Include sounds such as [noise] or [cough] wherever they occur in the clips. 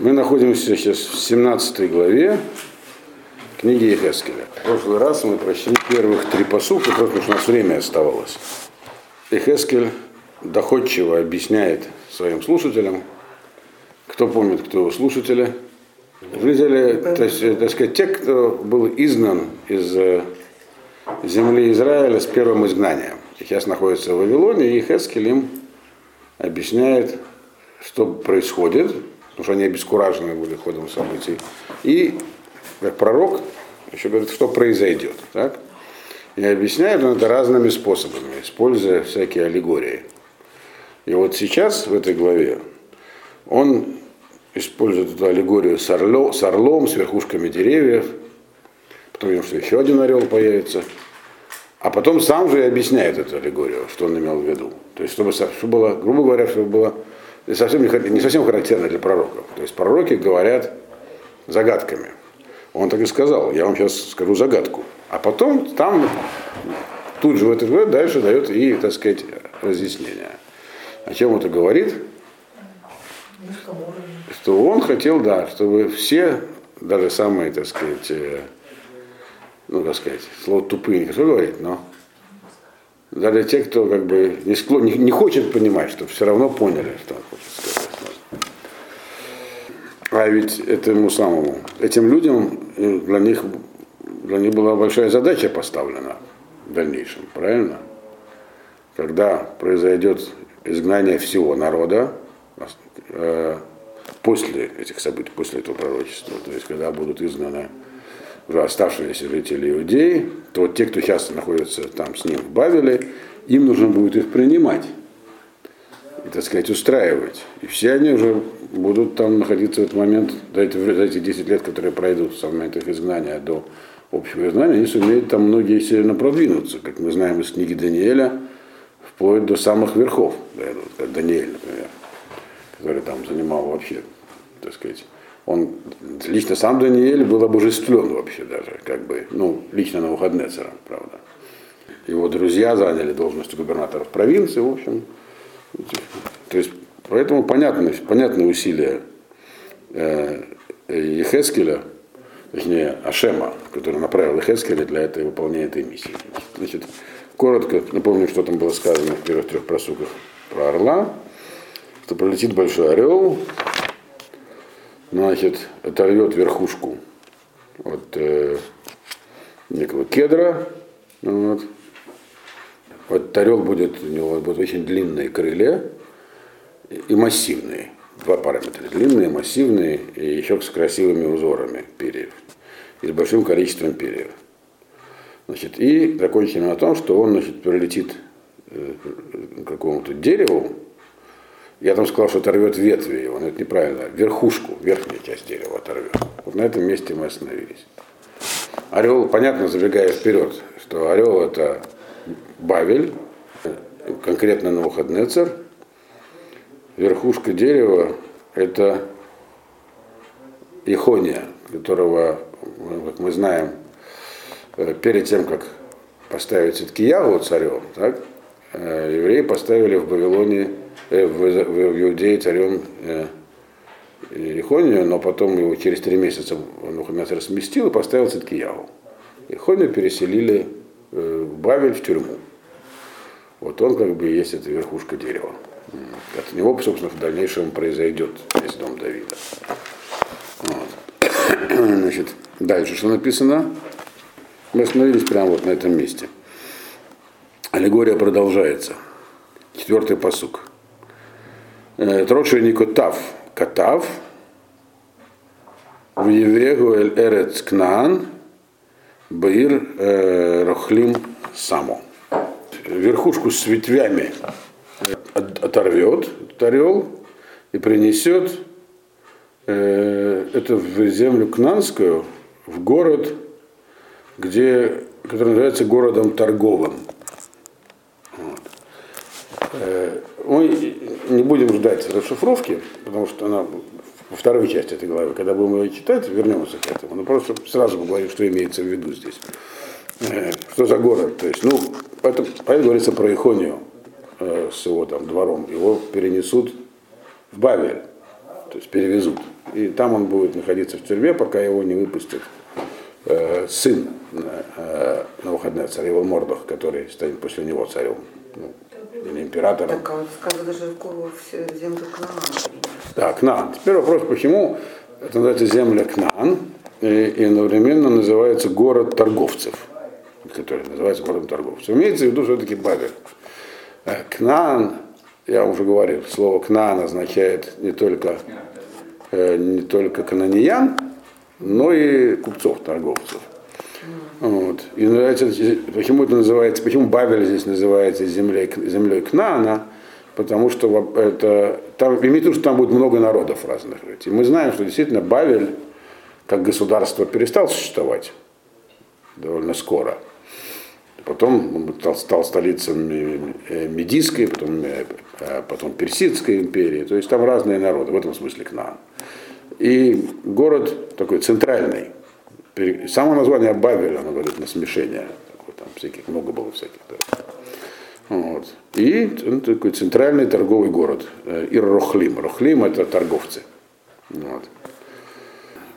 Мы находимся сейчас в 17 главе книги Ехескеля. В прошлый раз мы прочли первых три посука, просто что у нас время оставалось. Ехескель доходчиво объясняет своим слушателям, кто помнит, кто его слушатели, жители, то есть, так сказать, те, кто был изгнан из э, земли Израиля с первым изгнанием. Сейчас находятся в Вавилоне, и Хескель им объясняет, что происходит, потому что они обескуражены были ходом событий. И, как пророк, еще говорит, что произойдет. Так? И объясняет он это разными способами, используя всякие аллегории. И вот сейчас, в этой главе, он использует эту аллегорию с, орло, с орлом, с верхушками деревьев, потом видим, что еще один орел появится, а потом сам же и объясняет эту аллегорию, что он имел в виду. То есть, чтобы, чтобы было, грубо говоря, чтобы было совсем не, не совсем характерно для пророков. То есть пророки говорят загадками. Он так и сказал, я вам сейчас скажу загадку. А потом там, тут же в этот год дальше дает и, так сказать, разъяснение. О чем это говорит? Что он хотел, да, чтобы все, даже самые, так сказать, э, ну, так сказать, слово тупые хочу говорить, но даже те, кто как бы не, склон, не, не хочет понимать, чтобы все равно поняли, что он хочет сказать. А ведь этому самому, этим людям, э, для них, для них была большая задача поставлена в дальнейшем, правильно? Когда произойдет изгнание всего народа, э, после этих событий, после этого пророчества, то есть когда будут изгнаны уже оставшиеся жители Иудеи, то вот те, кто сейчас находится там с ним в Бавеле, им нужно будет их принимать и, так сказать, устраивать. И все они уже будут там находиться в этот момент, за эти, за эти 10 лет, которые пройдут с момента их изгнания до общего изгнания, они сумеют там многие сильно продвинуться, как мы знаем из книги Даниэля, вплоть до самых верхов, как Даниэль, например, который там занимал вообще, так сказать, он лично сам Даниэль был обожествлен вообще даже, как бы, ну, лично на Навуходнецером, правда. Его друзья заняли должность губернатора в провинции, в общем. То есть, поэтому понятны, понятны усилия э, Ехескеля, точнее, Ашема, который направил Ехескеля для этой выполнения этой миссии. Значит, коротко напомню, что там было сказано в первых трех просуках про орла, что пролетит большой орел, значит, оторвет верхушку от э, некого кедра. Вот. Вот орел будет, у него будут очень длинные крылья и массивные. Два параметра. Длинные, массивные и еще с красивыми узорами перьев. И с большим количеством перьев. Значит, и закончим на том, что он значит, прилетит э, к какому-то дереву, я там сказал, что оторвет ветви его, но это неправильно. Верхушку, верхняя часть дерева оторвет. Вот на этом месте мы остановились. Орел, понятно, забегая вперед, что орел это Бавель, конкретно Навуходнецер. Верхушка дерева это Ихония, которого, как мы знаем, э, перед тем, как поставить Циткиягу царем, так, э, евреи поставили в Вавилоне Э, в, в Иудее царем э, Ихонию, но потом его через три месяца Нухамед сместил и поставил Циткияву. Ихонию переселили э, в Бавель в тюрьму. Вот он как бы есть эта верхушка дерева. От него, собственно, в дальнейшем произойдет весь дом Давида. Вот. [coughs] Значит, дальше что написано? Мы остановились прямо вот на этом месте. Аллегория продолжается. Четвертый посук. Троши Никотав Катав, в Евегу Эль Эрец Кнаан, Баир Рохлим Само. Верхушку с ветвями оторвет орел и принесет э, это в землю Кнанскую, в город, где, который называется городом торговым. Вот. Э, мы не будем ждать расшифровки, потому что она во второй части этой главы, когда будем ее читать, вернемся к этому. Но просто сразу поговорим, что имеется в виду здесь. Э, что за город? То есть, ну, это, это говорится про Ихонию э, с его там двором. Его перенесут в Бавель, то есть перевезут. и там он будет находиться в тюрьме, пока его не выпустит э, сын э, на выходные царь его Мордох, который станет после него царем, ну, или императором. Так, а вот сказано даже в землю Кнаана. Да, Кнаан. Теперь вопрос, почему это называется земля Кнаан, и, и одновременно называется город торговцев, который называется городом торговцев. Имеется в виду все-таки Бавель. Э, Кнаан, я уже говорил, слово Кнаан означает не только, э, не только канониян, но и купцов, торговцев. Вот. И называется, почему это называется, почему Бавель здесь называется землей, землей Кнаана, потому что это, там, имеется в виду, что там будет много народов разных. И мы знаем, что действительно Бавель как государство перестал существовать довольно скоро. Потом он стал столицей Медийской, потом, э, потом Персидской империи. То есть там разные народы, в этом смысле Кнаан. И город такой центральный. Само название Бавель, оно говорит на смешение. Там всяких, много было всяких. Да. Вот. И он такой центральный торговый город. Э, Ир-Рохлим. Рохлим это торговцы. Вот.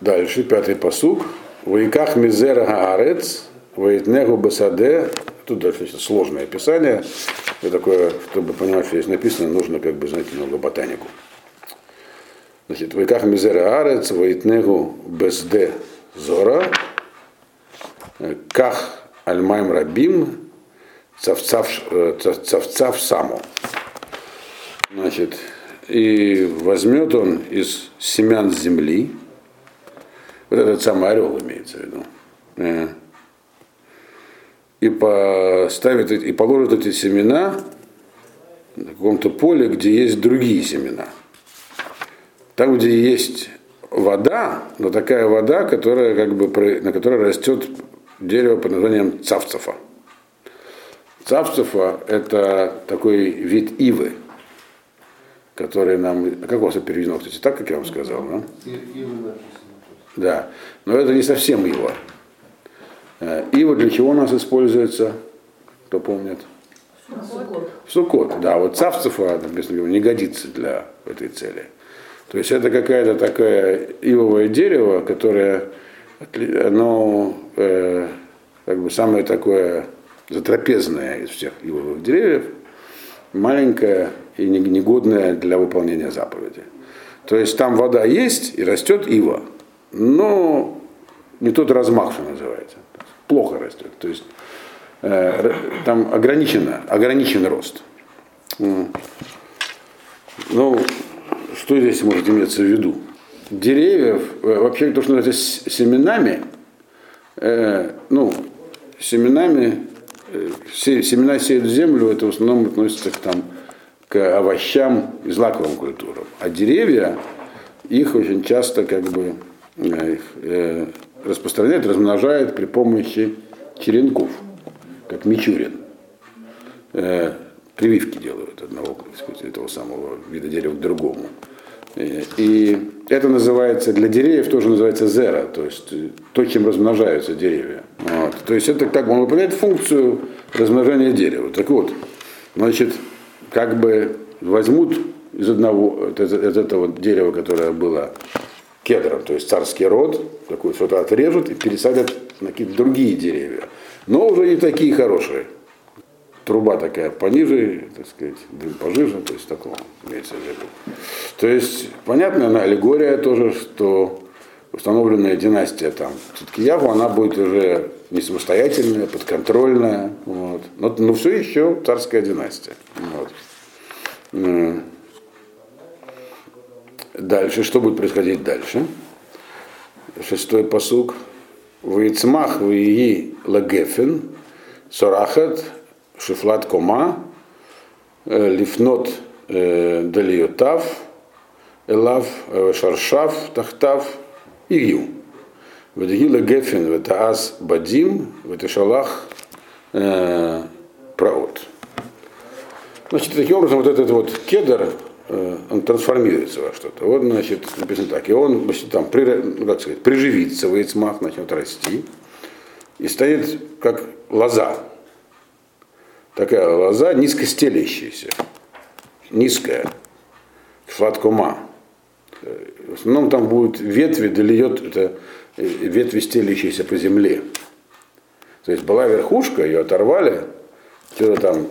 Дальше, пятый посук. Ваиках мизера гаарец, ваитнегу басаде. Тут дальше сложное описание. И такое, чтобы понимать, что здесь написано, нужно как бы знать немного ботанику. Значит, ваиках мизера арец, ваитнегу безде зора, ках альмайм рабим, цавцав, цавцав саму. Значит, и возьмет он из семян земли, вот этот самый орел имеется в виду. Э. И поставит и положит эти семена на каком-то поле, где есть другие семена. Там, где есть вода, но такая вода, которая как бы, на которой растет дерево под названием цавцефа. Цавцефа – это такой вид ивы, который нам... А как у вас это переведено, кстати, так, как я вам сказал? Да? Да, но это не совсем ива. Э, ива для чего у нас используется? Кто помнит? Сукот. Сукот, да. Вот цавцефа, не годится для этой цели. То есть это какая-то такая ивовое дерево, которое оно э, как бы самое такое затрапезное из всех ивовых деревьев, маленькое и негодное для выполнения заповеди. То есть там вода есть и растет ива но не тот размах, что называется. Плохо растет. То есть э, там ограничено, ограничен рост. Ну, что здесь может иметься в виду? Деревьев, э, вообще то, что называется семенами, э, ну, семенами, э, семена сеют в землю, это в основном относится к, там, к овощам и злаковым культурам. А деревья, их очень часто как бы их э, распространяет, размножает при помощи черенков, как Мичурин. Э, прививки делают одного этого самого вида дерева к другому. Э, и это называется, для деревьев тоже называется зера, то есть то, чем размножаются деревья. Вот. То есть это как бы он выполняет функцию размножения дерева. Так вот, значит, как бы возьмут из одного, из этого дерева, которое было кедром, то есть царский род, такой что-то отрежут и пересадят на какие-то другие деревья. Но уже не такие хорошие. Труба такая пониже, так сказать, дым пожиже, то есть такого имеется в виду. То есть, понятно, она аллегория тоже, что установленная династия там Циткиягу, она будет уже не самостоятельная, подконтрольная, вот. но, но все еще царская династия. Вот. Дальше, что будет происходить дальше? Шестой посук. Вейцмах вии лагефен, сорахат, шифлат кома, э, лифнот э, далиотав, элав э, шаршав, тахтав, ирью. Вадги лагефен, ветаас бадим, ветешалах праот. Значит, таким образом, вот этот вот кедр, он трансформируется во что-то. Вот, значит, написано так, и он, значит, там, при, ну, как сказать, приживится, вейцмах начнет расти, и стоит как лоза. Такая лоза низкостелящаяся, низкая, флаткума. э, в основном там будут ветви, долиет это э, ветви, стелящиеся по земле. То есть была верхушка, ее оторвали, что-то там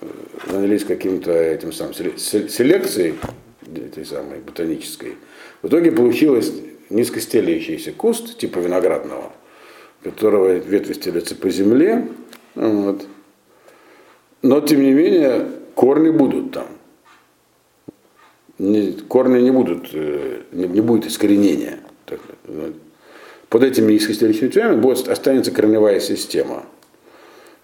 э, занялись каким-то этим самым селекцией этой самой ботанической. В итоге получилось низкостелящийся куст, типа виноградного, которого ветви стелятся по земле. Вот. Но, тем не менее, корни будут там. Не, корни не будут, э, не, не будет искоренения. Так, под этими низкостелящими ветвями будет, останется корневая система.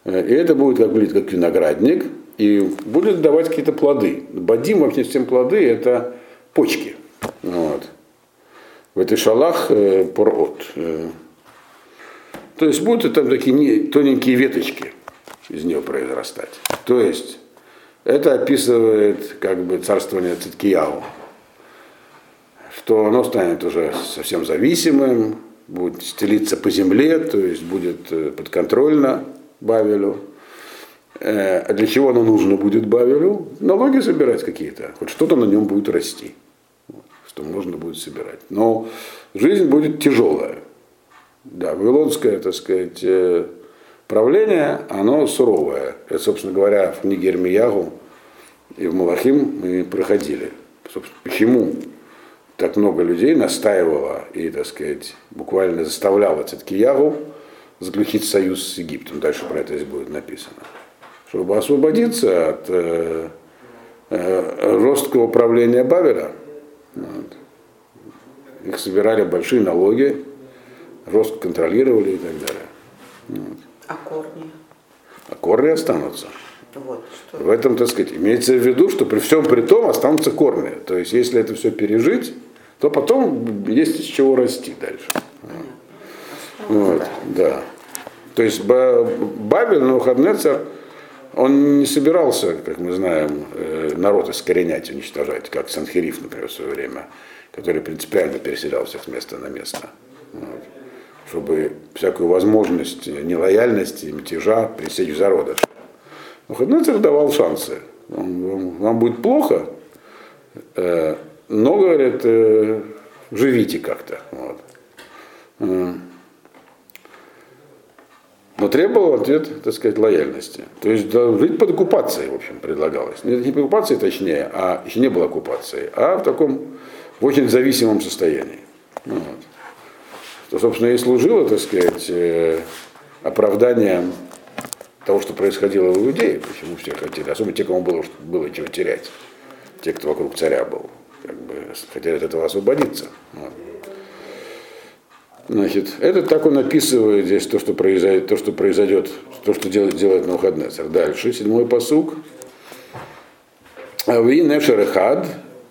Э, и это будет как, будет как виноградник, и будет давать какие-то плоды. Бадим, вообще всем плоды, это почки. Вот. В этой шалах э, порот. Э. То есть будут там такие тоненькие веточки из нее произрастать. То есть это описывает как бы царствование Циткияу, что оно станет уже совсем зависимым, будет стелиться по земле, то есть будет э, подконтрольно Бавелю. Э, а для чего оно нужно будет Бавелю? Налоги собирать какие-то, хоть что-то на нем будет расти, что можно будет собирать. Но жизнь будет тяжелая. Да, вавилонское, так сказать, э, правление, оно суровое. Это, собственно говоря, в книге Ирмиягу и в Малахим мы проходили. Собственно, почему так много людей настаивало и, так сказать, буквально заставляло Циткиягу заключить союз с Египтом. Дальше про это здесь будет написано. Чтобы освободиться от э, э, жесткого правления Бавеля. Вот. Их собирали большие налоги, жестко контролировали и так далее. Вот. А корни? А корни останутся. Вот, что... В этом, так сказать, имеется в виду, что при всем при том останутся корни. То есть, если это все пережить, то потом есть из чего расти дальше. Понятно. Вот, да. То есть Бабель, Навуходнецер, он не собирался, как мы знаем, э, народ искоренять, уничтожать, как Санхериф, например, в свое время, который принципиально переселял всех с места на место. Вот. Чтобы всякую возможность нелояльности, мятежа пресечь в зародыш. Навуходнецер давал шансы. Вам будет плохо, э, но, говорит, э, живите как-то. Вот но требовал ответ, так сказать, лояльности. То есть да, жить под оккупацией, в общем, предлагалось. Нет, не под оккупацией, точнее, а еще не было оккупации, а в таком, в очень зависимом состоянии. Ну вот. Что, собственно, и служило, так сказать, э, оправданием того, что происходило в Иудее, почему все хотели, особенно те, кому было, было чего терять, те, кто вокруг царя был, как бы хотели от этого освободиться. Вот. Значит, это так он описывает здесь то, что произойдет, то, что произойдет, то, что делает, делает Навуходнецер. Дальше, седьмой посук. Ави нешерехад,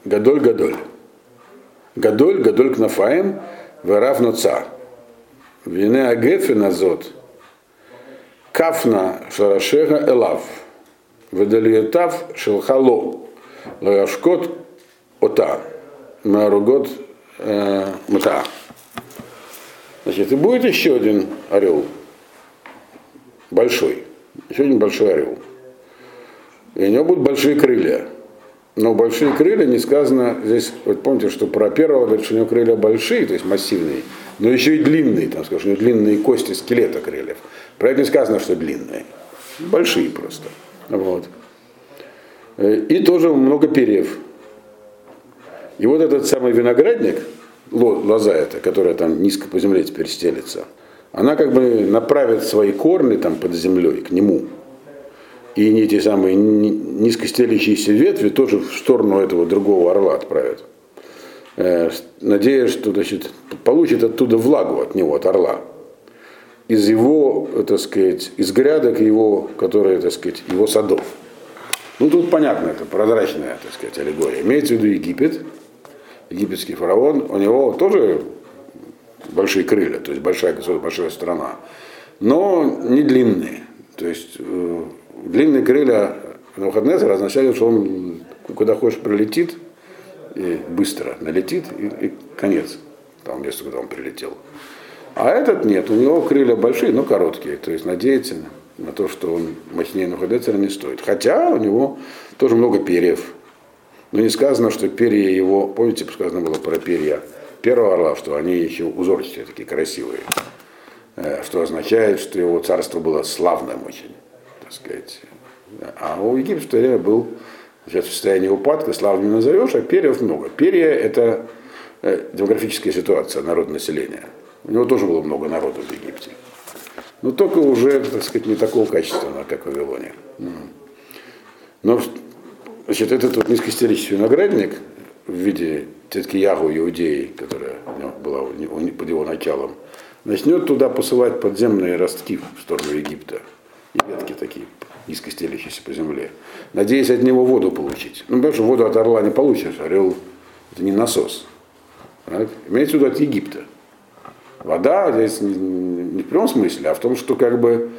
гадоль гадоль. Гадоль, гадоль кнафаем, варав ноца. Вине агефи назот. Кафна шарашега элав. Ведалиетав шелхало. Лаяшкот ота. Маругот э, мта. Значит, и будет еще один орел. Большой. Еще один большой орел. И у него будут большие крылья. Но большие крылья не сказано, здесь, вот помните, что про первого говорит, что у него крылья большие, то есть массивные, но еще и длинные, там скажем, длинные кости скелета крыльев. Про это не сказано, что длинные. Большие просто. Вот. И тоже много перьев. И вот этот самый виноградник, лоза эта, которая там низко по земле теперь стелится, она как бы направит свои корни там под землей к нему. И не эти самые низко стелящиеся ветви тоже в сторону этого другого орла отправят. Э, надеясь, что значит, получит оттуда влагу от него, от орла. Из его, так сказать, из грядок его, которые, так сказать, его садов. Ну тут понятно, это прозрачная, так сказать, аллегория. Имеется в виду Египет, египетский фараон, у него тоже большие крылья, то есть большая, большая страна, но не длинные. То есть э, длинные крылья Навуходнецера означали, что он куда хочешь прилетит, и быстро налетит, и, и конец. Там место, куда он прилетел. А этот нет, у него крылья большие, но короткие, то есть надеяться на то, что он мощнее Навуходнецера не стоит. Хотя у него тоже много перьев, Но не сказано, что перья его, помните, сказано было про перья первого орла, что они еще узорчатые, такие красивые, э, что означает, что его царство было славным очень, так сказать. А у Египта в то время был сейчас в состоянии упадка, славным не назовешь, а перьев много. Перья – это э, демографическая ситуация народа населения. У него тоже было много народу в Египте. Но только уже, так сказать, не такого качественного, как в Вавилоне. Но значит, этот вот низкостелищный виноградник в виде тетки Ягу Иудеи, которая была под его началом, начнет туда посылать подземные ростки в сторону Египта. И ветки такие, низко стелящиеся по земле. Надеясь от него воду получить. Ну, потому что воду от орла не получишь, орел это не насос. Так? Имеется в виду от Египта. Вода здесь не, в прямом смысле, а в том, что как бы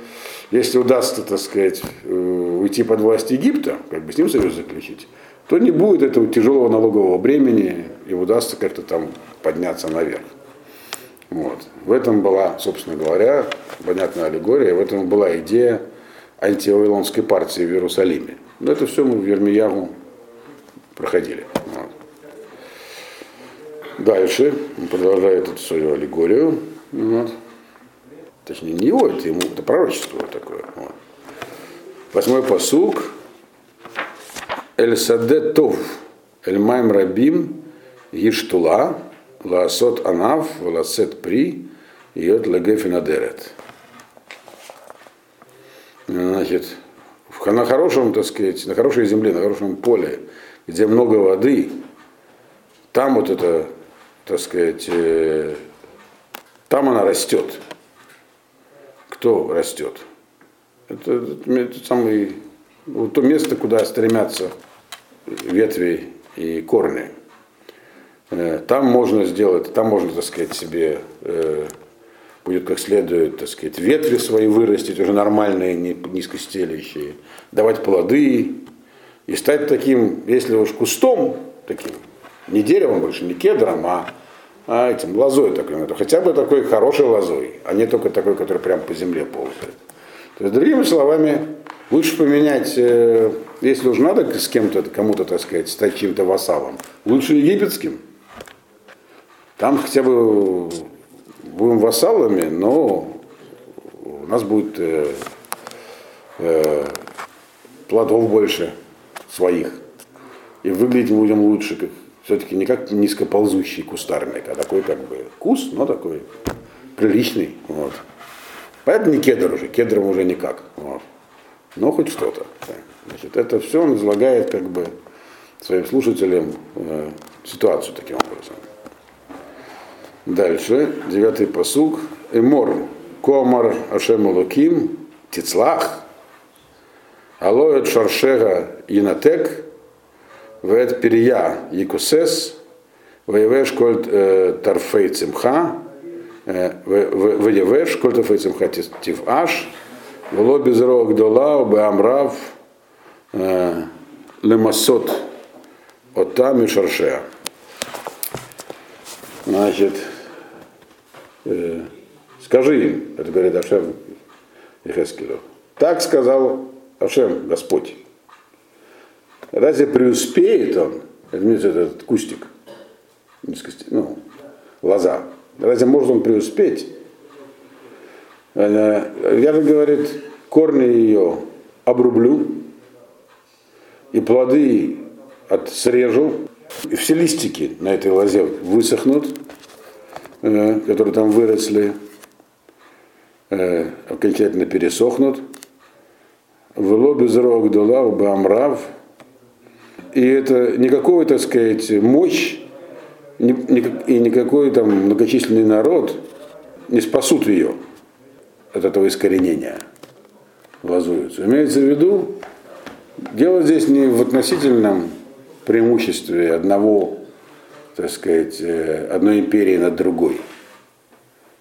если удастся, так сказать, э, уйти под власть Египта, как бы с ним союз заключить, то не будет этого тяжелого налогового бремени и удастся как-то там подняться наверх. Вот. В этом была, собственно говоря, понятная аллегория, в этом была идея антивавилонской партии в Иерусалиме. Но это все мы в Ермиягу проходили. Вот. Дальше он продолжает эту свою аллегорию. Вот. Точнее, не его, это ему, это пророчество такое. Вот. Восьмой посук. Эль саде тов, эль майм рабим, Иштула, лаасот анав, ласет при, йод легефинадерет. Значит, на хорошем, так сказать, на хорошей земле, на хорошем поле, где много воды, там вот это, так сказать, э, там она растет. Кто растет? Это, это, это самый, вот то место, куда стремятся ветви и корни. Э, там можно сделать, там можно, так сказать, себе э, будет как следует, так сказать, ветви свои вырастить, уже нормальные, не низкостелющие, давать плоды и стать таким, если уж кустом таким, не деревом больше, не кедром, а, а этим лозой такой, это хотя бы такой хорошей лозой, а не только такой, который прям по земле ползает. То есть, другими словами, лучше поменять, э, если уж надо с кем-то, кому-то, так сказать, стать чьим-то вассалом, лучше египетским, там хотя бы будем вассалами, но у нас будет э, э, плодов больше своих. И выглядеть мы будем лучше, как, все-таки не как низкоползущий кустарник, а такой как бы куст, но такой приличный. Вот. Поэтому не кедр уже, кедром уже никак. Вот. Но хоть что-то. Значит, это все он излагает как бы своим слушателям э, ситуацию таким образом. Дальше, девятый посуг. Эмор, комар ашем луким, тицлах, алоет шаршега инатек, вет перия якусес, воевеш коль э, тарфей цимха, э, воевеш коль тарфей цимха тиваш, вло безро гдола, беамрав, э, лемасот, отам и шаршеа. Значит, э, скажи им, это говорит Ашем Ехескелю, так сказал Ашем, Господь. Разве преуспеет он, этот кустик, ну, лоза, разве может он преуспеть? Я же, говорит, корни ее обрублю, и плоды от срежу, и все листики на этой лозе высохнут, которые там выросли, э, окончательно пересохнут. В лобе зрог дулав бамрав. И это никакой, так сказать, мощь и никакой там многочисленный народ не спасут ее от этого искоренения лазуются. Имеется в виду, дело здесь не в относительном преимуществе одного так сказать, э, одной империи над другой.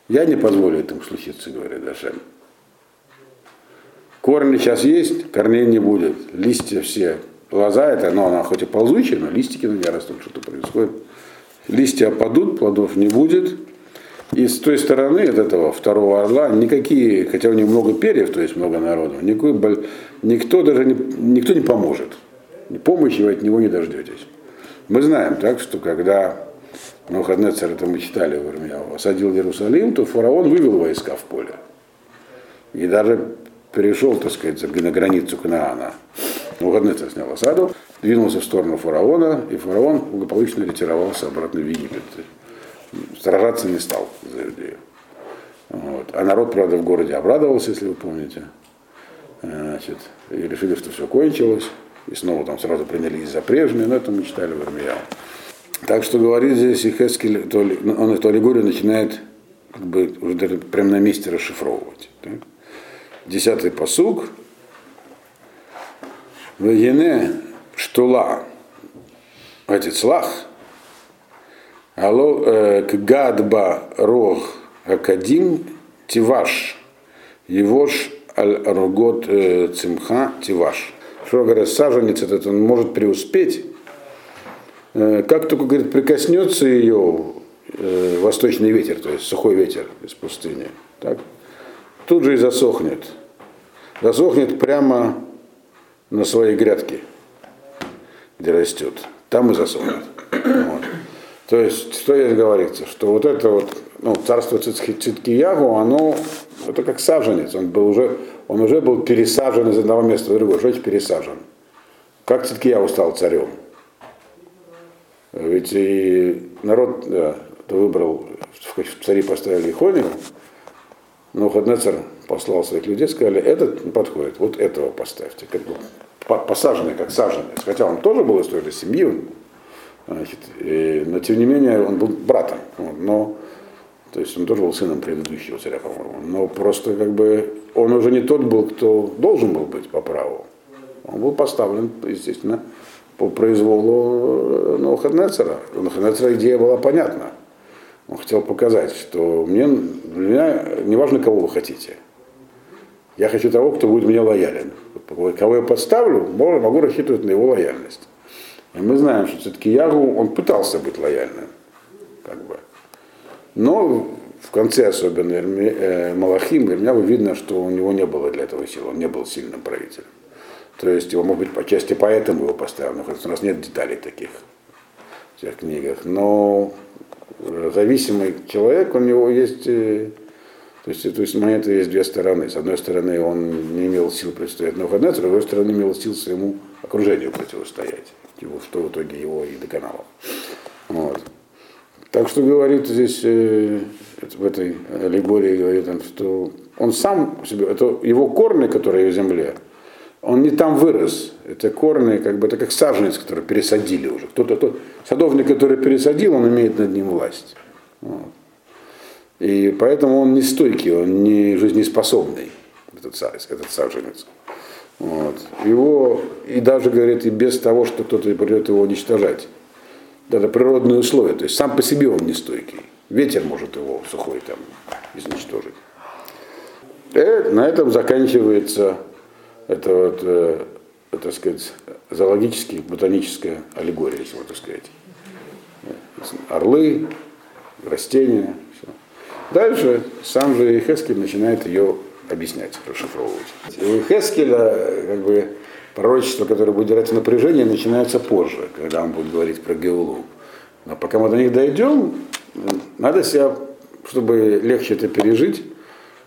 Я не позволю этому случиться, говорит Дашем. Корни сейчас есть, корней не будет. Листья все. Лоза это, ну, она хоть и ползучая, но листики на ней растут, что-то происходит. Листья опадут, плодов не будет. И с той стороны от этого второго орла никакие, хотя у них много перьев, то есть много народу, никакой, никто даже не, никто не поможет. Помощи вы от него не дождетесь. Мы знаем, так, что когда Навуходнецер, это мы читали в Ирмияу, осадил Иерусалим, то фараон вывел войска в поле. И даже перешел, так сказать, на границу Кнаана. Навуходнецер снял осаду, двинулся в сторону фараона, и фараон благополучно ретировался обратно в Египет. Сражаться не стал за Иудею. Вот. А народ, правда, в городе обрадовался, если вы помните. Значит, и решили, что все кончилось. И снова там сразу принялись за прежнее, но это мы читали в Армияу. Так что говорит здесь и Хескель, то, он эту аллегорию начинает как бы уже прямо на месте расшифровывать. Так? Десятый посуг. Вегене штула, отец лах, алло э, к гадба рог акадим тиваш, евош аль рогот э, цимха тиваш. Что говорят, саженец этот, он может преуспеть, э, как только, говорит, прикоснется ее восточный ветер, то есть сухой ветер из пустыни, так, тут же и засохнет. Засохнет прямо на своей грядке, где растет. Там и засохнет. Вот. То есть, что здесь говорится, что вот это вот, ну, царство Циткиягу, оно, это как саженец, он был уже, он уже был пересажен из одного места в другое, что значит пересажен? Как Циткиягу стал царем? Ведь и народ да, выбрал, в цари поставили Ихонию, но Ходнецер послал своих людей, сказали, этот не подходит, вот этого поставьте, как бы посаженный, как саженец. Хотя он тоже был из той же семьи, значит, и, но тем не менее он был братом. Но, то есть он тоже был сыном предыдущего царя, по-моему. Но просто как бы он уже не тот был, кто должен был быть по праву. Он был поставлен, естественно, по произволу Новохаднецера. У Новохаднецера идея была понятна. Он хотел показать, что мне, для меня не важно, кого вы хотите. Я хочу того, кто будет мне лоялен. Кого я подставлю, могу рассчитывать на его лояльность. И мы знаем, что все-таки Ягу, он пытался быть лояльным. Как бы. Но в конце особенно э, Малахим, Ирмяву видно, что у него не было для этого сил, он не был сильным правителем. То есть его, может быть, по части поэтому его поставили, хотя у нас нет деталей таких в тех книгах. Но зависимый человек, у него есть э, то есть, то есть монеты есть две стороны. С одной стороны, он не имел сил противостоять Навуходоносору, с другой стороны, имел сил своему окружению противостоять, его, что в итоге его и доконало. Вот. Так что говорит здесь э, в этой аллегории, говорит он, что он сам себе, это его корни, которые в земле, он не там вырос. Это корни, как бы это как саженец, который пересадили уже. Кто-то, тот, садовник, который пересадил, он имеет над ним власть. Вот. И поэтому он не стойкий, он не жизнеспособный, этот, этот саженец. Вот. Его, и даже, говорит, и без того, что кто-то придет его уничтожать. Это природные условия, то есть сам по себе он не стойкий. Ветер может его сухой там изничтожить. И на этом заканчивается это вот, э, так сказать, зоологическая, ботаническая аллегория, если можно сказать. Орлы, растения, Дальше сам же Хескель начинает ее объяснять, расшифровывать. И у Хескеля как бы, пророчество, которое будет держать напряжение, начинается позже, когда он будет говорить про Геулу. Но пока мы до них дойдем, надо себя, чтобы легче это пережить,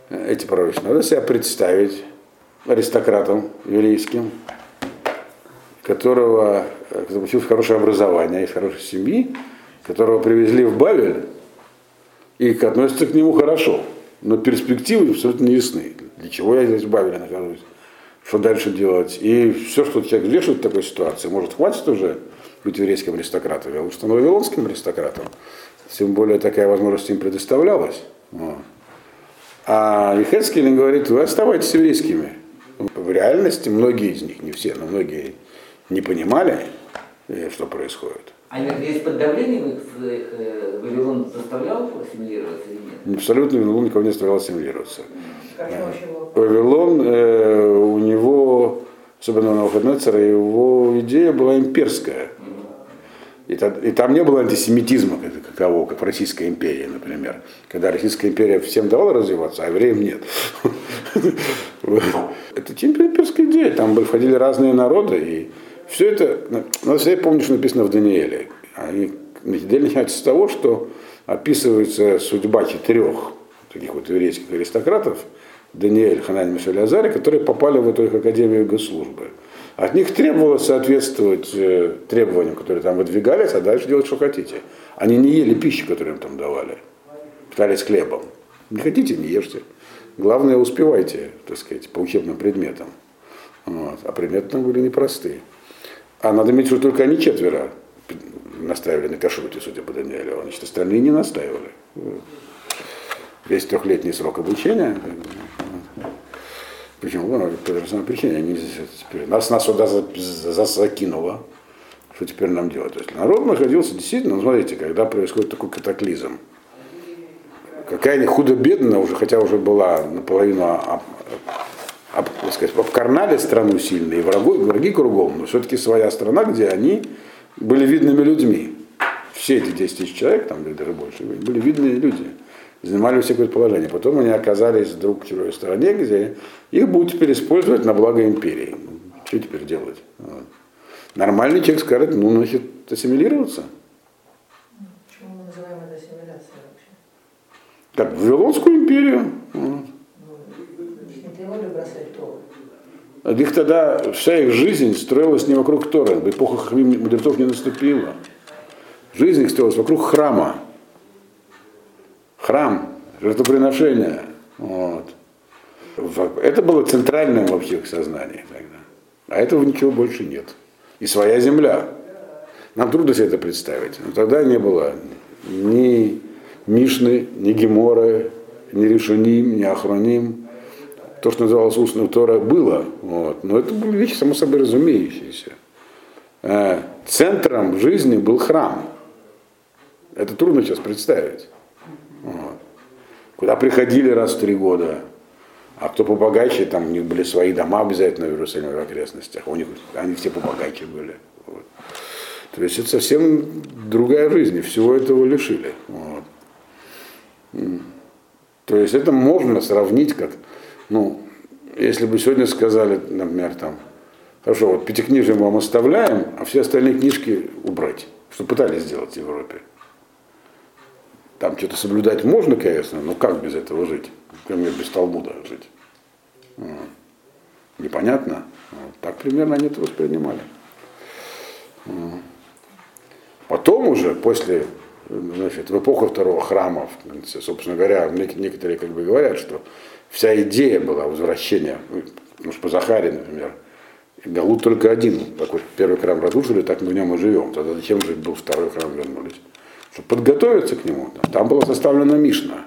эти пророчества, надо себя представить аристократом еврейским, которого, который получил хорошее образование из хорошей семьи, которого привезли в Бавель, и относятся к нему хорошо. Но перспективы абсолютно не ясны. Для чего я здесь в Бавеле нахожусь? Что дальше делать? И все, что человек вешает в такой ситуации, может, хватит уже быть еврейским аристократом, я лучше стану вавилонским аристократом. Тем более такая возможность им предоставлялась. Вот. А Ихецкелин говорит, вы оставайтесь еврейскими. В реальности многие из них, не все, но многие не понимали, э, что происходит. А есть под давлением э, Вавилон заставлял ассимилироваться или нет? Абсолютно Вавилон никого не заставлял ассимилироваться. Вавилон, э, у него, особенно на Навуходоносора, его идея была имперская. И, и там не было антисемитизма как какого, как в Российской империи, например. Когда Российская империя всем давала развиваться, а евреям нет. [laughs] Это имперская идея. Там входили разные народы, и Все это, я помню, что написано в Данииле. Они Дело начинается с того, что описывается судьба четырех таких вот еврейских аристократов, Даниэль, Ханань, Мишель Азари, которые попали в эту их академию госслужбы. От них требовалось соответствовать э, требованиям, которые там выдвигались, а дальше делать, что хотите. Они не ели пищу, которую им там давали. Питались хлебом. Не хотите, не ешьте. Главное, успевайте, так сказать, по учебным предметам. Вот. А предметы там были непростые. А надо иметь, что только они четверо настаивали на кашруте, судя по Даниэлю. Значит, остальные не настаивали. Весь трехлетний срок обучения. Почему? Ну, по той самой причине. Они, теперь, нас, нас сюда закинуло. Что теперь нам делать? То есть народ находился действительно, ну, смотрите, когда происходит такой катаклизм, какая-нибудь худо-бедная уже, хотя уже была наполовину об, сказать, обкарнали страну сильно, и враги, враги кругом, но все-таки своя страна, где они были видными людьми. Все эти 10 тысяч человек, там или даже больше, были видные люди, занимали все какое-то положение. Потом они оказались вдруг в чужой стороне, где их будут теперь использовать на благо империи. Что теперь делать? Вот. Нормальный человек скажет, ну, значит, ассимилироваться. Почему мы называем это ассимиляцией вообще? Как в Вавилонскую империю. Вот. Бросать Тору. Их тогда вся их жизнь строилась не вокруг Тора, эпоха Хахмим мудрецов не наступила. Жизнь их строилась вокруг храма. Храм, жертвоприношение. Вот. Это было центральным вообще их сознании тогда. А этого ничего больше нет. И своя земля. Нам трудно себе это представить. Но тогда не было ни Мишны, ни Геморы, ни Решуним, ни Ахроним то, что называлось устным Тора, было. Вот. Но это были вещи, само собой, разумеющиеся. Э, центром жизни был храм. Это трудно сейчас представить. Вот. Куда приходили раз в три года. А кто побогаче, там у них были свои дома обязательно в Иерусалиме в окрестностях. У них, они все побогаче были. Вот. То есть это совсем другая жизнь. Всего этого лишили. Вот. То есть это можно сравнить как ну, если бы сегодня сказали, например, там, хорошо, вот пятикнижие вам оставляем, а все остальные книжки убрать, что пытались сделать в Европе. Там что-то соблюдать можно, конечно, но как без этого жить? Например, без Талмуда жить. Непонятно. Так примерно они это воспринимали. Потом уже, после, значит, в эпоху второго храма, собственно говоря, некоторые как бы говорят, что вся идея была возвращения, ну, что по Захаре, например, Галут только один, такой первый храм разрушили, так мы в нем и живем. Тогда зачем же был второй храм вернулись? Чтобы подготовиться к нему. Там была составлена Мишна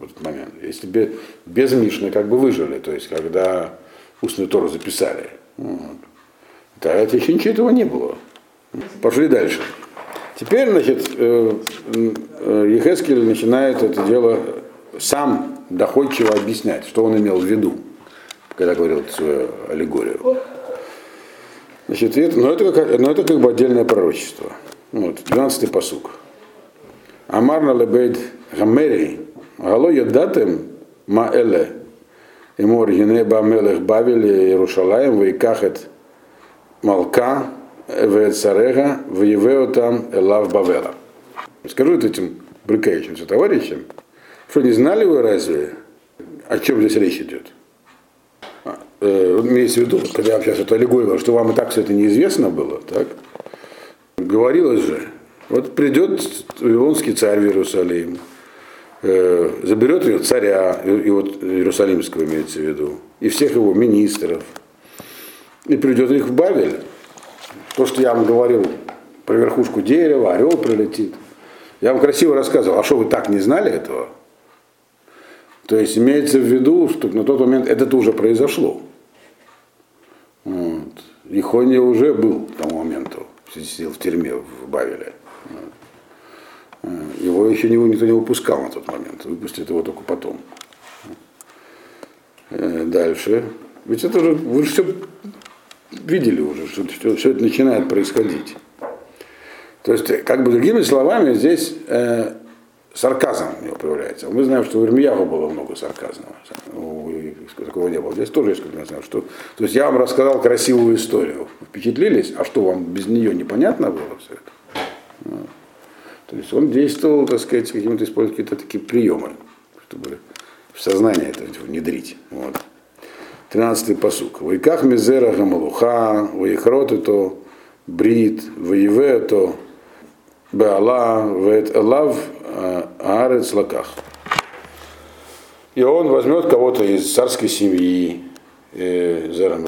в этот момент. Если бы без Мишны как бы выжили, то есть когда устную Тору записали. Вот. Тогда еще ничего этого не было. Пошли дальше. Теперь, значит, э, э, Ехескель начинает это дело сам доходчиво объяснять, что он имел в виду, когда говорил свою аллегорию. Значит, это, но, это как, но это как бы отдельное пророчество. Вот, 12-й посук. Амарна лебейд гамери, гало ядатем ма эле, эмор генеба мелех бавили Иерушалаем, вейкахет малка, веет царега, воевео там элав бавела. Скажу этим брыкающимся товарищам, что, не знали вы разве, о чем здесь речь идет? А, э, имеется в виду, когда я сейчас эту аллегорию говорю, что вам и так все это неизвестно было, так? Говорилось же, вот придет Вавилонский царь в Иерусалим, э, заберет ее царя, и вот Иерусалимского имеется в виду, и всех его министров, и придет их в Бавель. То, что я вам говорил про верхушку дерева, орел прилетит. Я вам красиво рассказывал, а что вы так не знали этого? То есть имеется в виду, что на тот момент это уже произошло. Вот. Ихония уже был к тому моменту, сидел в тюрьме в Бавеле. Его еще никто не выпускал на тот момент, выпустят его только потом. Э, дальше. Ведь это уже, вы же все видели уже, что все, все это начинает происходить. То есть, как бы другими словами, здесь э, сарказм у него появляется. Мы знаем, что у Ирмияху было много сарказма. Такого не было. Здесь тоже есть, как я знаю, что... То есть я вам рассказал красивую историю. Впечатлились? А что, вам без нее непонятно было все это? Вот. То есть он действовал, так сказать, какими-то использовал какие-то такие приемы, чтобы в сознание это внедрить. Вот. 13-й посук. Вайках мизера гамалуха, вайхрот это брит, воеве это беала, вет элав аарец лаках. И он возьмет кого-то из царской семьи, э, Зера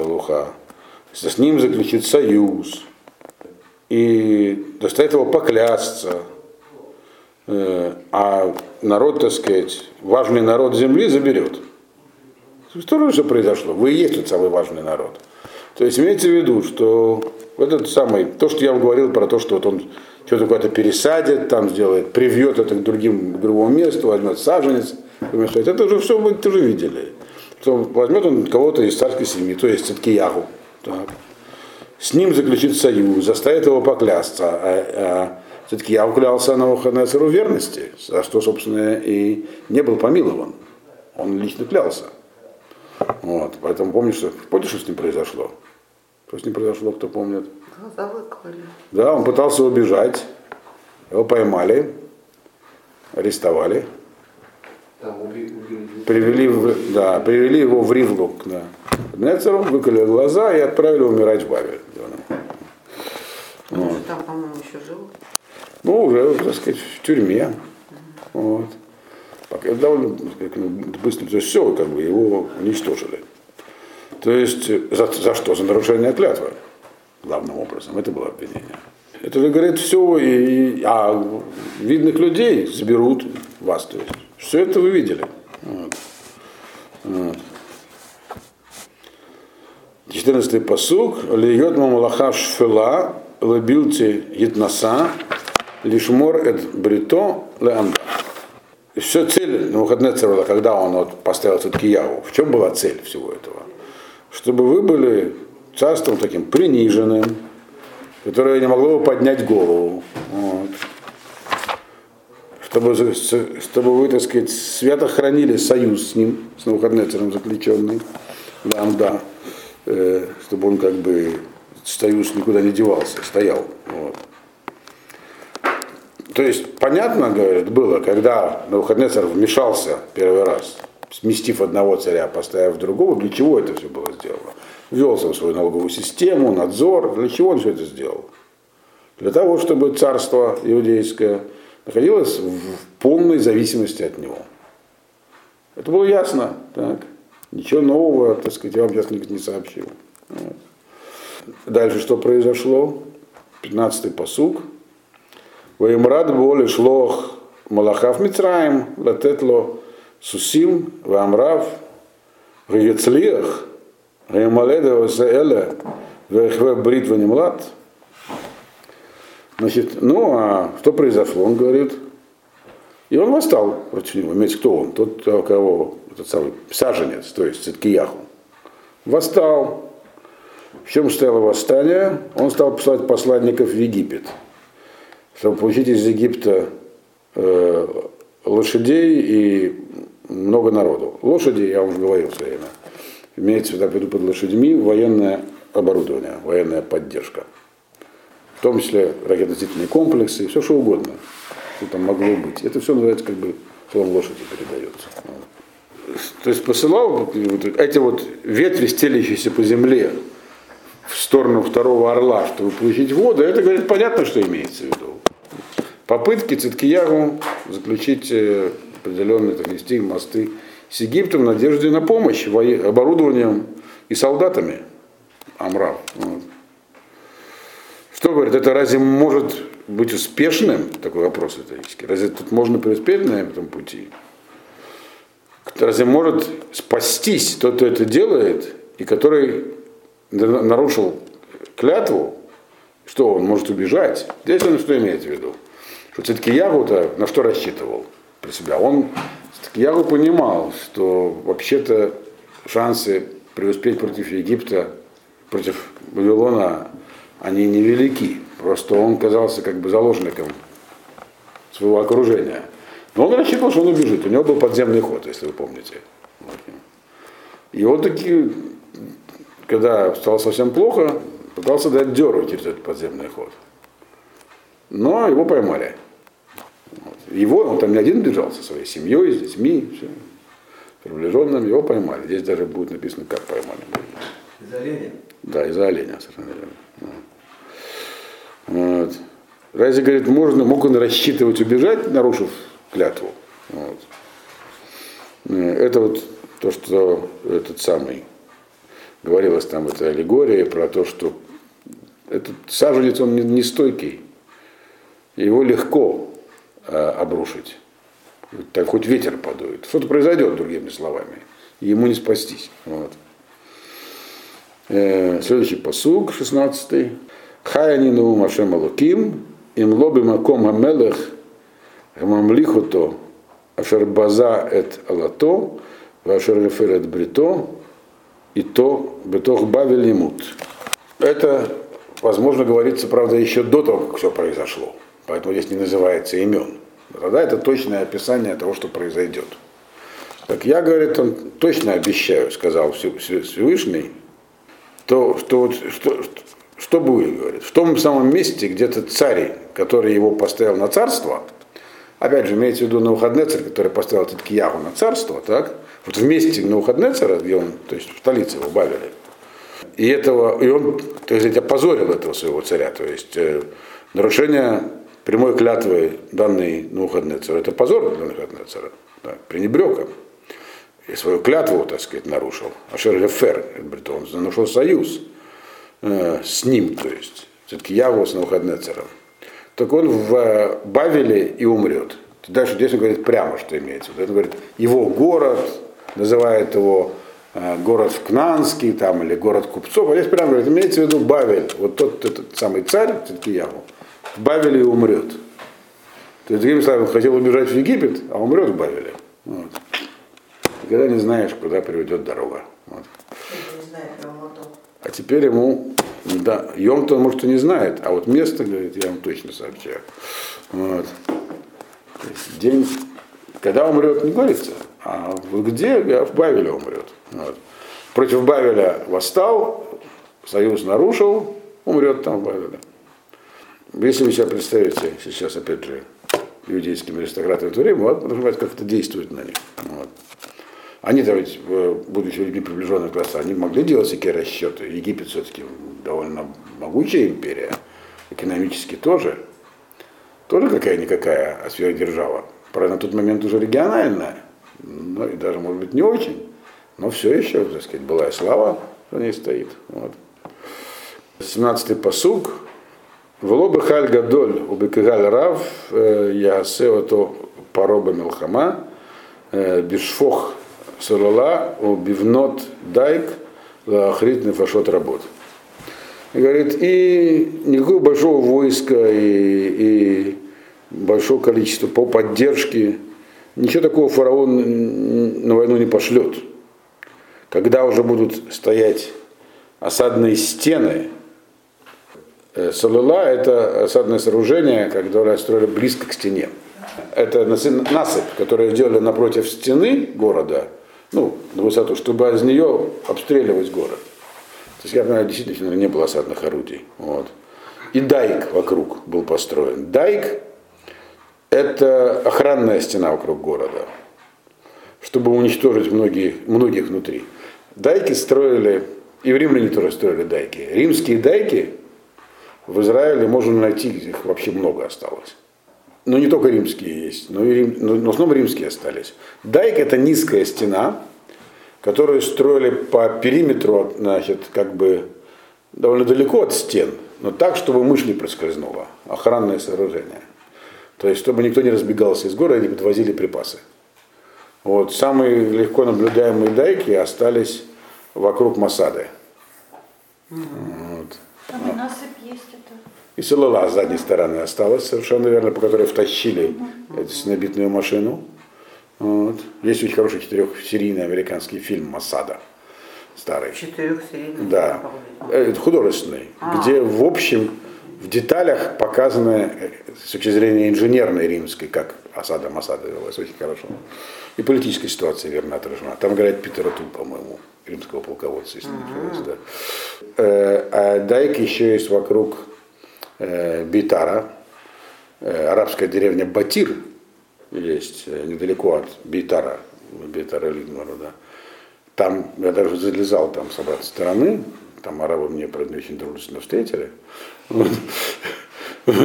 с ним заключит союз, и заставит его поклясться, Э, а народ, так сказать, важный народ земли заберет. Что же произошло? Вы и есть тот самый важный народ. То есть имейте в виду, что этот самый, то, что я вам говорил про то, что вот он что-то куда-то пересадит, там сделает, привьет это к, другим, к другому месту, возьмет саженец, это уже все вы тоже видели. Что возьмет он кого-то из царской семьи, то есть Циткиягу. Так. С ним заключит союз, заставит его поклясться. А, а все-таки я уклялся на Оханесеру верности, за что, собственно, и не был помилован. Он лично клялся. Вот, поэтому помнишь, что, помнишь, что с ним произошло? Что с ним произошло, кто помнит? Глаза выкололи. Да, он пытался убежать, его поймали, арестовали, Там убили, убили. привели, в, да, привели его в Ривлу к да, Нецеру, выколи глаза и отправили умирать в Бавель. Он же там, по-моему, еще жил. Ну, уже, так сказать, в тюрьме. Вот. Пока довольно так сказать, ну, быстро, то есть все, как бы его уничтожили. То есть за, за что? За нарушение клятвы, главным образом. Это было обвинение. Это же говорит все, и, а видных людей заберут вас. То есть. Все это вы видели. Вот. Вот. 14 посук. Льет мамалаха шфела, лебилти етнаса, лишмор эт брито леанда. И все цель Навуходнецера, когда он вот поставил Циткияву, в чем была цель всего этого? Чтобы вы были царством таким приниженным, которое не могло бы поднять голову. Вот. Чтобы, чтобы вы, так сказать, свято хранили союз с ним, с Навуходнецером заключенный. Да, да. Э, чтобы он как бы союз никуда не девался, стоял. Вот. То есть, понятно, говорит, было, когда Навуходнецер вмешался первый раз, сместив одного царя, поставив другого, для чего это все было сделано? Ввелся в свою налоговую систему, надзор, для чего он все это сделал? Для того, чтобы царство иудейское находилось в полной зависимости от него. Это было ясно, так? Ничего нового, так сказать, я вам сейчас не сообщил. Дальше что произошло? 15-й посуг. Ваимрад боли шлох малахав Мицраем, латетло сусим, вамрав, гегецлиах, гемаледа васаэля, вехве брит ванимлад. Значит, ну а что произошло? Он говорит, и он восстал против него. Имеется кто он? Тот, кого, этот самый саженец, то есть Циткияху. Восстал. В чем стояло восстание? Он стал посылать посланников в Египет, чтобы получить из Египта э, лошадей и много народу. Лошади, я вам уже говорил все время, имеется в виду под лошадьми военное оборудование, военная поддержка. В том числе ракетно-носительные комплексы, все что угодно, что там могло быть. Это все называется как бы словом лошади передается. То есть посылал эти вот ветви, стелящиеся по земле, в сторону второго орла, чтобы получить воду, это, говорит, понятно, что имеется в виду. Попытки Циткиягу заключить определенные, так нести мосты с Египтом в надежде на помощь оборудованием и солдатами. Амрав. Вот. Что говорит, это разве может быть успешным? Такой вопрос риторический. Разве тут можно преуспеть на этом пути? Разве может спастись тот, кто это делает, и который нарушил клятву, что он может убежать? Здесь он что имеет в виду? Что все-таки Ягу-то на что рассчитывал при себя? Он Ягу понимал, что вообще-то шансы преуспеть против Египта, против Вавилона, они невелики. Просто он казался как бы заложником своего окружения. Но он рассчитывал, что он убежит. У него был подземный ход, если вы помните. И он таки, когда стало совсем плохо, пытался дать деру через этот подземный ход. Но его поймали. Его, он там не один бежал со своей семьей, с детьми, все, приближенным, его поймали. Здесь даже будет написано, как поймали. Из оленя? Да, из-за оленя, совершенно верно. Вот. Рази говорит, можно, мог он рассчитывать убежать, нарушив клятву. Вот. Это вот то, что этот самый говорилось там в этой аллегории про то, что этот саженец, он не, не стойкий, его легко обрушить. Так хоть ветер подует. Что-то произойдет, другими словами. И ему не спастись. Вот. Э, следующий посуг, 16. Хаянину Машем Алуким, им лоби маком хамелех, гамамлихото, ашер база эт алато, вашер рефер эт брито, и то бетох бавель имут. Это, возможно, говорится, правда, еще до того, как все произошло. Поэтому здесь не называется имен. Тогда это точное описание того, что произойдет. Так я, говорит, он точно обещаю, сказал Всевышний, то, что, что, что будет, говорит, в том самом месте, где-то царь, который его поставил на царство, опять же, имеется в виду Наухаднецер, который поставил этот Кияху на царство, так, вот в месте Наухаднецера, где он, то есть в столице его Бавили, и этого, и он, так сказать, опозорил этого своего царя, то есть э, нарушение прямой клятвы данной Наухаднецера, это позор для Наухаднецера, да, пренебрег им и свою клятву, так сказать, нарушил. Ашер Лефер, он нашел союз э, с ним, то есть, все-таки Яву с Навуходнецером. Так он в э, Бавеле и умрет. Дальше здесь он говорит прямо, что имеется. Он говорит, его город, называет его э, город Кнанский там, или город купцов, а здесь прямо говорит, имеется в виду Бавель, вот тот этот самый царь, все-таки Яву, в Бавеле и умрет. То есть, другими словами, он хотел убежать в Египет, а умрет в Бавеле. Вот никогда не знаешь, куда приведет дорога. Вот. А теперь ему, да, Йом-то, может, и не знает, а вот место, говорит, я вам точно сообщаю. Вот. День, когда умрет, не говорится, а где, в Бавеле умрет. Вот. Против Бавеля восстал, союз нарушил, умрет там в Бавеле. Если вы себе представите, сейчас, опять же, иудейским аристократам в это время, вот, как-то действует на них. Вот. Они-то ведь, будучи людьми приближенных класса, они могли делать всякие расчеты. Египет все-таки довольно могучая империя, экономически тоже. Тоже какая-никакая сверхдержава. Правда, на тот момент уже региональная, ну и даже, может быть, не очень. Но все еще, так сказать, была и слава за ней стоит. Вот. 17-й посуг. Влобы халь гадоль убекигаль рав э, ясеото пароба милхама э, бишфох Салала убивнот дайк лахрит нефашот работ. И говорит, и никакого большого войска и, и большого количества по поддержке, ничего такого фараон на войну не пошлет. Когда уже будут стоять осадные стены, э, Салала это осадное сооружение, которое строили близко к стене. Это насыпь, которую сделали напротив стены города, ну, на высоту, чтобы из нее обстреливать город. То есть, я понимаю, действительно не было осадных орудий. Вот. И дайк вокруг был построен. Дайк – это охранная стена вокруг города, чтобы уничтожить многие, многих внутри. Дайки строили, и в Римляне тоже строили дайки. Римские дайки в Израиле можно найти, их вообще много осталось. Но не только римские есть, но, и рим, но в основном римские остались. Дайк это низкая стена, которую строили по периметру, значит, как бы довольно далеко от стен, но так, чтобы мышь не проскользнула. Охранное сооружение. То есть, чтобы никто не разбегался из города, не подвозили припасы. Вот, самые легко наблюдаемые дайки остались вокруг Масады. Mm-hmm. Вот. Там и насыпь есть это. И Силала с задней стороны осталась, совершенно верно, по которой втащили mm-hmm. эту снобитную машину. Вот. Есть очень хороший четырехсерийный американский фильм «Масада». Старый. Четырехсерийный? Да. Это художественный, а. где в общем, в деталях показано э, с точки зрения инженерной римской, как осада Масада велась очень хорошо. И политическая ситуация верно отражена. Там говорят Питера Ту, по-моему, римского полководца, если не ошибаюсь, да. Э, А Дайк еще есть вокруг э, Битара, э, арабская деревня Батир есть недалеко от Битара, Битара Лигмара, да. Там я даже залезал там с обратной стороны, там арабы мне, правда, очень дружественно встретили. Вот. [laughs]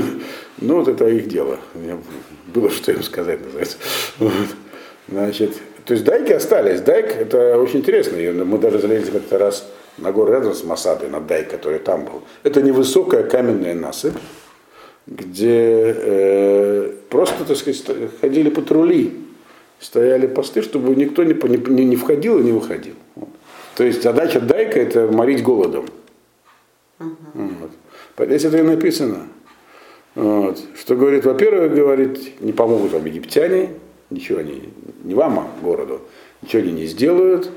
Ну, вот это их дело. У меня было что им сказать, называется. Вот. Значит, то есть дайки остались. Дайк это очень интересно. Мы даже залезли как-то раз на гору рядом с Масадой, на дайк, который там был. Это невысокая каменная насыпь, где э, просто, так сказать, ходили патрули, стояли посты, чтобы никто не, не, не входил и не выходил. Вот. То есть задача дайка это морить голодом. Вот. Здесь это и написано. Вот. Что говорит, во-первых, говорит, не помогут вам египтяне, ничего они, не вам, а городу, ничего они не сделают,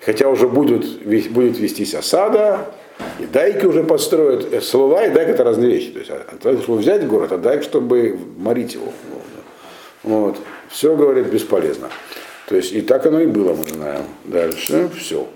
хотя уже будут, ве- будет вестись осада, и дайки уже построят. Э, Слова и дайк это разные вещи. То есть, а, а, чтобы взять город, а дайк, чтобы морить его. Вот. Все, говорит, бесполезно. То есть и так оно и было, мы знаем. Дальше все.